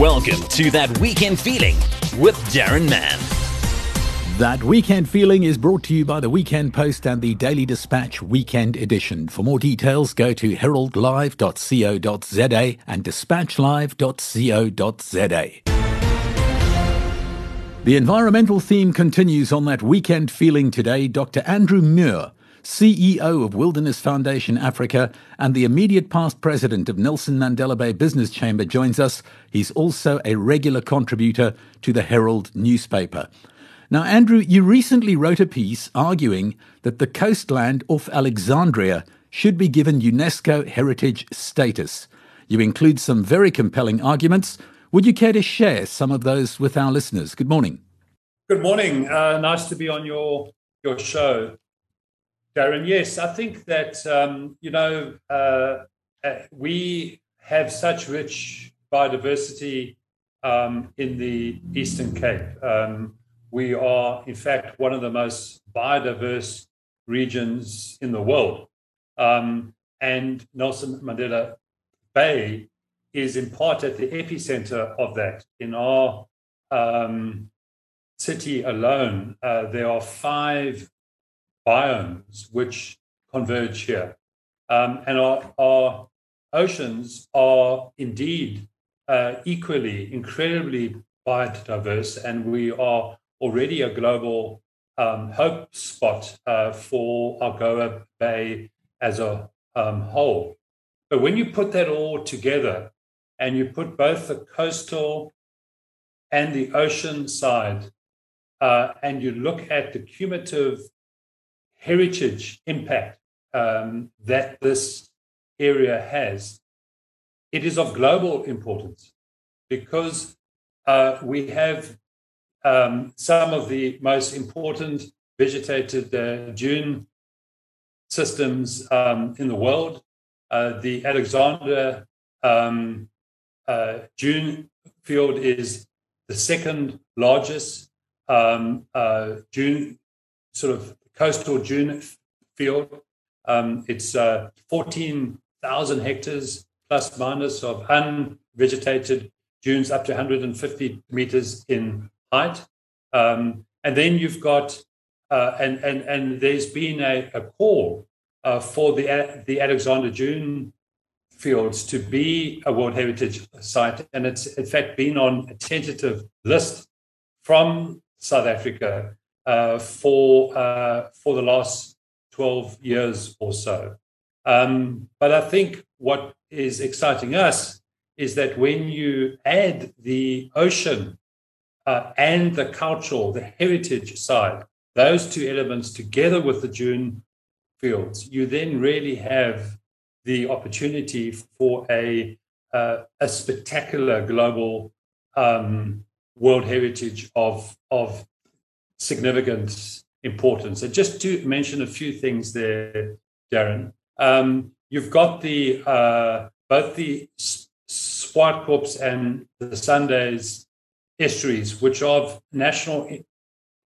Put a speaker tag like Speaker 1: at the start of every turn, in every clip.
Speaker 1: Welcome to That Weekend Feeling with Darren Mann.
Speaker 2: That weekend feeling is brought to you by the Weekend Post and the Daily Dispatch Weekend Edition. For more details, go to heraldlive.co.za and dispatchlive.co.za. The environmental theme continues on that weekend feeling today. Dr. Andrew Muir, CEO of Wilderness Foundation Africa and the immediate past president of Nelson Mandela Bay Business Chamber, joins us. He's also a regular contributor to the Herald newspaper. Now, Andrew, you recently wrote a piece arguing that the coastland off Alexandria should be given UNESCO heritage status. You include some very compelling arguments. Would you care to share some of those with our listeners? Good morning.
Speaker 3: Good morning. Uh, nice to be on your your show, Darren. Yes, I think that um, you know uh, uh we have such rich biodiversity um, in the Eastern Cape. Um, we are, in fact, one of the most biodiverse regions in the world. Um, and Nelson Mandela Bay is in part at the epicenter of that. In our um, city alone, uh, there are five biomes which converge here. Um, and our, our, oceans are indeed uh, equally incredibly biodiverse, and we are already a global um, hope spot uh, for Algoa Bay as a um, whole. But when you put that all together and you put both the coastal and the ocean side, uh, and you look at the cumulative heritage impact um, that this area has, it is of global importance because uh, we have um, some of the most important vegetated uh, dune systems um, in the world. Uh, the Alexander um, uh, dune field is the second largest um, uh, dune, sort of coastal dune field. Um, it's uh, 14,000 hectares plus minus of unvegetated dunes up to 150 meters in height. Um, and then you've got, uh, and, and, and there's been a, a call uh, for the, the Alexander Dune fields to be a World Heritage Site. And it's, in fact, been on a tentative list from South Africa for, uh, for the last 12 years or so. Um, but I think what is exciting us is that when you add the ocean uh, and the cultural, the heritage side, those two elements together with the dune fields, you then really have the opportunity for a uh, a spectacular global um, world heritage of of significant importance. And just to mention a few things there, Darren, um, you've got the uh, both the Swartkops and the Sundays estuaries, which are of national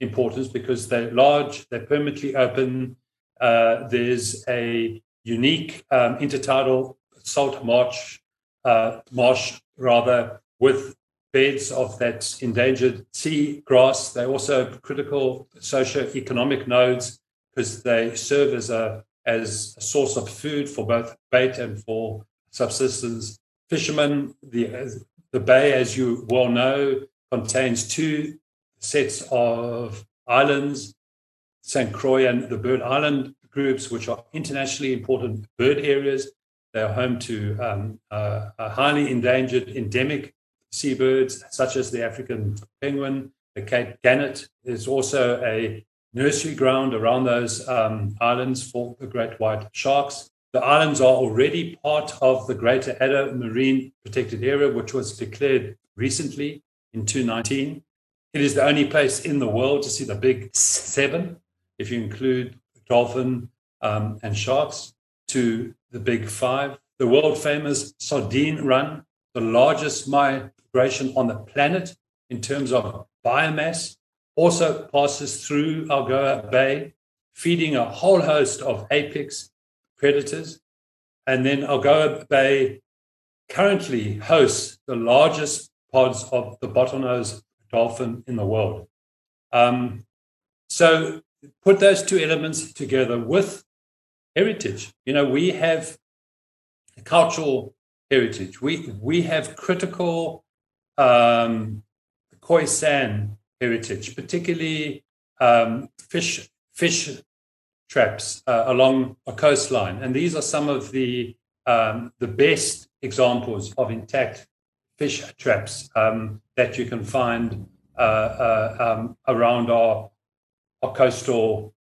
Speaker 3: importance because they're large, they're permanently open. Uh, there's a unique um, intertidal salt marsh, uh, marsh rather, with beds of that endangered sea grass. They're also critical socio-economic nodes because they serve as a as a source of food for both bait and for subsistence. Fishermen, the the bay, as you well know, contains two sets of islands, St. Croix and the Bird Island groups, which are internationally important bird areas. They are home to um, uh, highly endangered endemic seabirds, such as the African penguin, the Cape gannet. There's also a nursery ground around those um, islands for the great white sharks. The islands are already part of the Greater Addo Marine Protected Area, which was declared recently in 2019. It is the only place in the world to see the big seven, if you include dolphin um, and sharks, to the big five. The world famous sardine run, the largest migration on the planet in terms of biomass, also passes through Algoa Bay, feeding a whole host of apex predators. And then Algoa Bay currently hosts the largest pods of the bottlenose dolphin in the world. Um, so put those two elements together with heritage. You know, we have cultural heritage. We we have critical um, Khoisan heritage, particularly um, fish fish traps uh, along a coastline, and these are some of the um, the best examples of intact fish traps um, that you can find uh, uh, um, around our, our coastal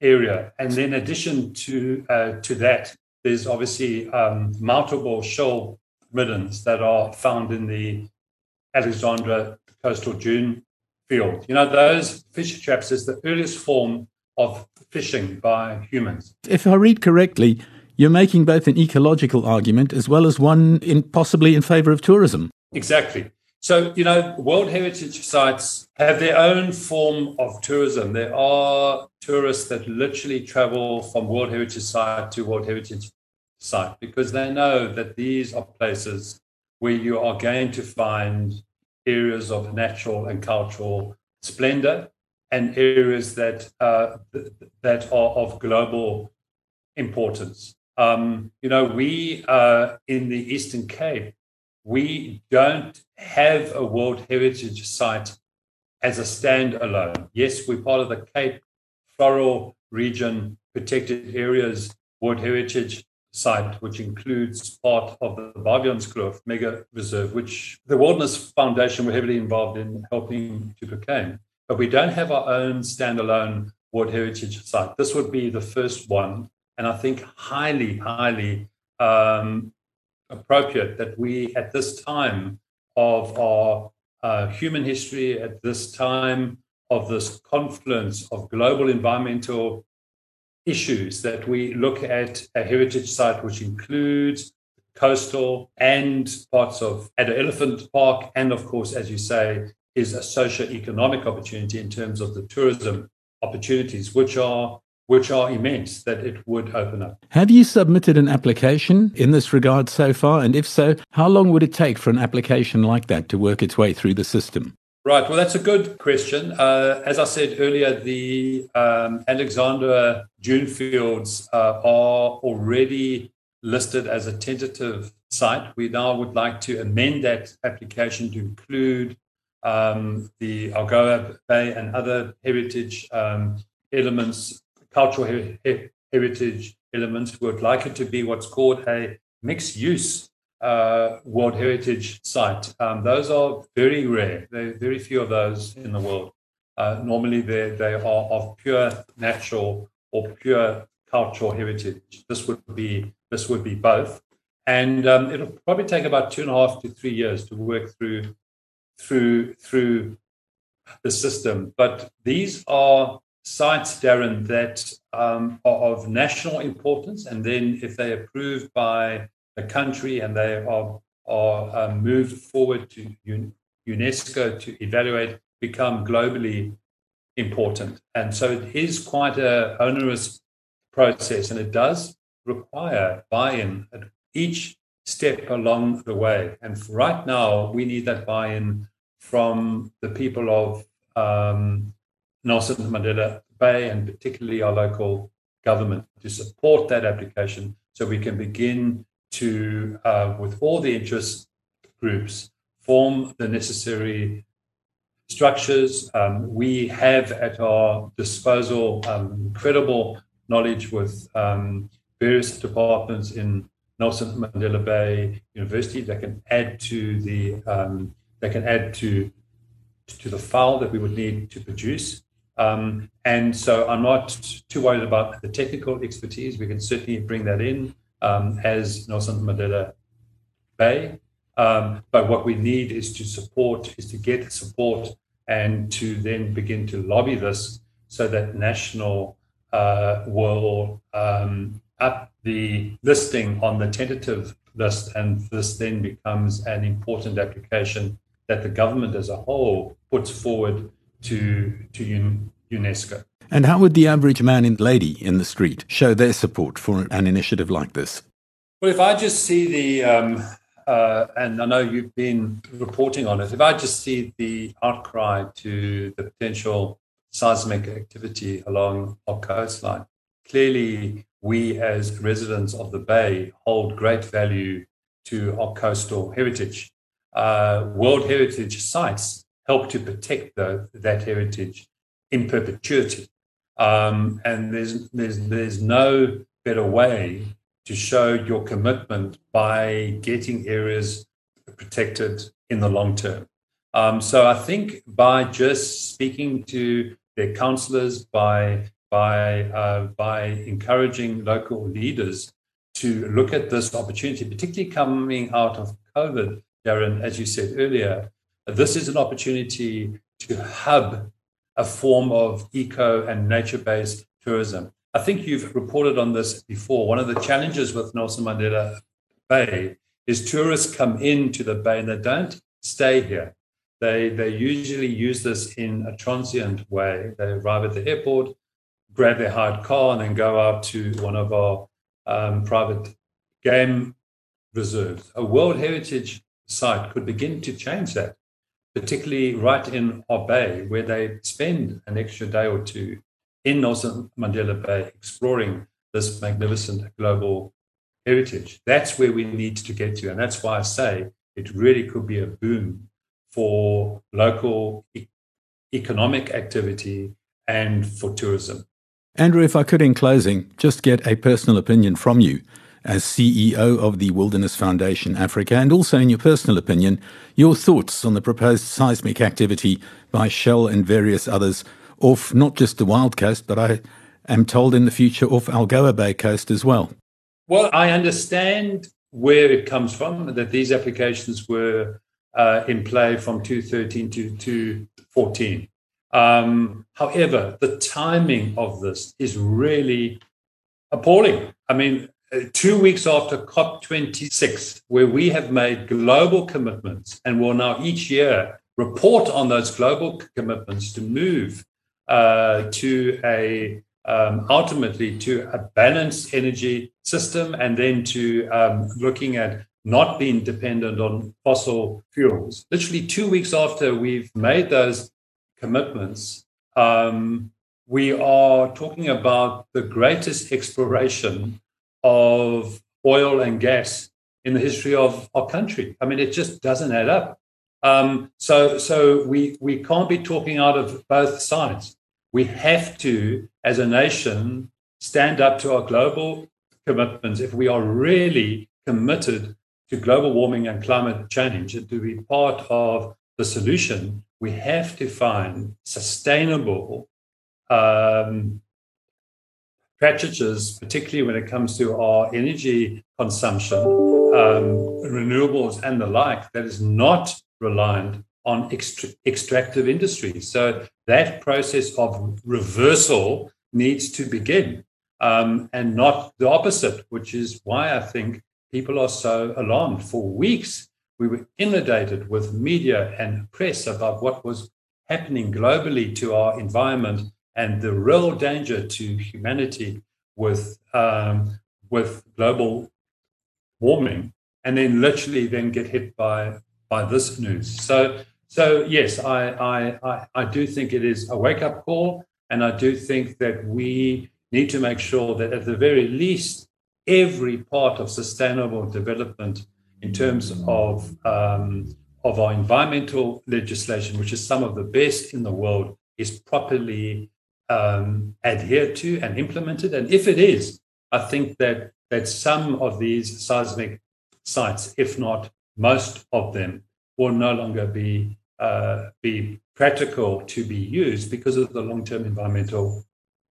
Speaker 3: area. And then, in addition to uh, to that, there's obviously um, multiple shell middens that are found in the Alexandria coastal dune field. You know, those fish traps is the earliest form of fishing by humans.
Speaker 2: If I read correctly, you're making both an ecological argument as well as one in possibly in favor of tourism.
Speaker 3: Exactly. So, you know, World Heritage sites have their own form of tourism. There are tourists that literally travel from World Heritage site to World Heritage site because they know that these are places where you are going to find areas of natural and cultural splendor and areas that uh, that are of global importance. Um, you know, we uh, in the Eastern Cape, we don't have a World Heritage Site as a standalone. Yes, we're part of the Cape Floral Region Protected Areas World Heritage Site, which includes part of the Baviaanskloof Mega Reserve, which the Wilderness Foundation were heavily involved in helping to proclaim. But we don't have our own standalone World Heritage Site. This would be the first one and I think highly, highly um, appropriate that we, at this time of our uh, human history, at this time of this confluence of global environmental issues, that we look at a heritage site which includes coastal and parts of Addo Elephant Park, and of course, as you say, is a socio-economic opportunity in terms of the tourism opportunities, which are which are immense that it would open up.
Speaker 2: Have you submitted an application in this regard so far? And if so, how long would it take for an application like that to work its way through the system?
Speaker 3: Right. Well, that's a good question. Uh, as I said earlier, the um, Alexandria Dune Fields uh, are already listed as a tentative site. We now would like to amend that application to include um, the Algoa Bay and other heritage um, elements cultural her- heritage elements. We would like it to be what's called a mixed use uh, World Heritage Site. Um, those are very rare. There are very few of those in the world. Uh, normally, they, they are of pure natural or pure cultural heritage. This would be this would be both, and um, it'll probably take about two and a half to three years to work through through through the system. But these are sites, Darren, that um, are of national importance, and then if they're approved by the country and they are are um, moved forward to UNESCO to evaluate, become globally important. And so it is quite a onerous process, and it does require buy-in at each step along the way. And right now, we need that buy-in from the people of um, Nelson Mandela Bay and particularly our local government to support that application so we can begin to, uh, with all the interest groups, form the necessary structures. Um, we have at our disposal um, incredible knowledge with um, various departments in Nelson Mandela Bay University that can add to the um, that can add to to the file that we would need to produce. Um, and so I'm not too worried about the technical expertise. We can certainly bring that in um, as Nelson Mandela Bay. Um, but what we need is to support, is to get support and to then begin to lobby this so that national uh, will um, up the listing on the tentative list. And this then becomes an important application that the government as a whole puts forward to to UNESCO.
Speaker 2: And how would the average man and lady in the street show their support for an initiative like this?
Speaker 3: Well, if I just see the um, uh, and I know you've been reporting on it, if I just see the outcry to the potential seismic activity along our coastline, clearly we as residents of the Bay hold great value to our coastal heritage. Uh, World Heritage sites help to protect the, that heritage in perpetuity. Um, and there's, there's, there's no better way to show your commitment by getting areas protected in the long term. Um, so I think by just speaking to their councillors, by by uh, by encouraging local leaders to look at this opportunity, particularly coming out of COVID, Darren, as you said earlier, this is an opportunity to hub a form of eco and nature-based tourism. I think you've reported on this before. One of the challenges with Nelson Mandela Bay is tourists come into the bay and they don't stay here. They, they usually use this in a transient way. They arrive at the airport, grab their hired car, and then go out to one of our um, private game reserves. A World Heritage site could begin to change that, particularly right in our bay, where they spend an extra day or two in Nelson Mandela Bay exploring this magnificent global heritage. That's where we need to get to. And that's why I say it really could be a boom for local e- economic activity and for tourism.
Speaker 2: Andrew, if I could, in closing, just get a personal opinion from you as CEO of the Wilderness Foundation Africa, and also in your personal opinion, your thoughts on the proposed seismic activity by Shell and various others off not just the Wild Coast, but I am told in the future off Algoa Bay coast as well.
Speaker 3: Well, I understand where it comes from, that these applications were uh, in play from 2013 to 2014. Um, however, the timing of this is really appalling. I mean, two weeks after COP26, where we have made global commitments and will now each year report on those global commitments to move uh, to a um, ultimately to a balanced energy system and then to um, looking at not being dependent on fossil fuels. Literally two weeks after we've made those commitments, um, we are talking about the greatest exploration of oil and gas in the history of our country. I mean, it just doesn't add up. Um, so, so we we can't be talking out of both sides. We have to, as a nation, stand up to our global commitments if we are really committed to global warming and climate change and to be part of the solution. We have to find sustainable um, practices, particularly when it comes to our energy consumption, um, renewables, and the like, that is not reliant on ext- extractive industries. So that process of reversal needs to begin um, and not the opposite, which is why I think people are so alarmed. For weeks, we were inundated with media and press about what was happening globally to our environment and the real danger to humanity with um, with global warming, and then literally then get hit by by this news. So so yes, I, I, I, I do think it is a wake up call, and I do think that we need to make sure that at the very least, every part of sustainable development in terms of um, of our environmental legislation, which is some of the best in the world, is properly um, adhered to and implemented. And if it is, I think that that some of these seismic sites, if not most of them, will no longer be uh, be practical to be used because of the long-term environmental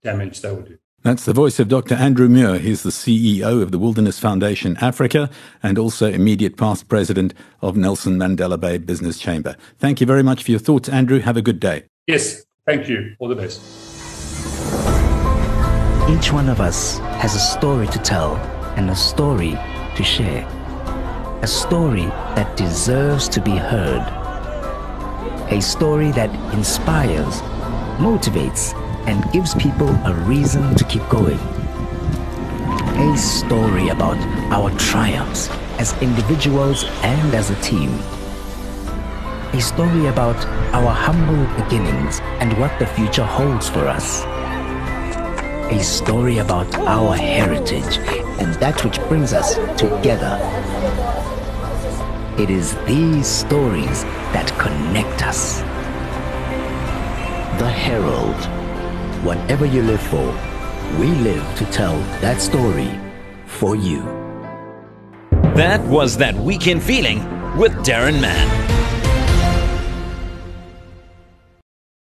Speaker 3: damage they will do.
Speaker 2: That's the voice of Dr. Andrew Muir. He's the CEO of the Wilderness Foundation Africa and also immediate past president of Nelson Mandela Bay Business Chamber. Thank you very much for your thoughts, Andrew. Have a good day.
Speaker 3: Yes, thank you. All the best.
Speaker 4: Each one of us has a story to tell and a story to share a story that deserves to be heard, a story that inspires, motivates, and gives people a reason to keep going. A story about our triumphs as individuals and as a team. A story about our humble beginnings and what the future holds for us. A story about our heritage and that which brings us together. It is these stories that connect us. The Herald. Whatever you live for, we live to tell that story for you.
Speaker 1: That was That Weekend Feeling with Darren Mann.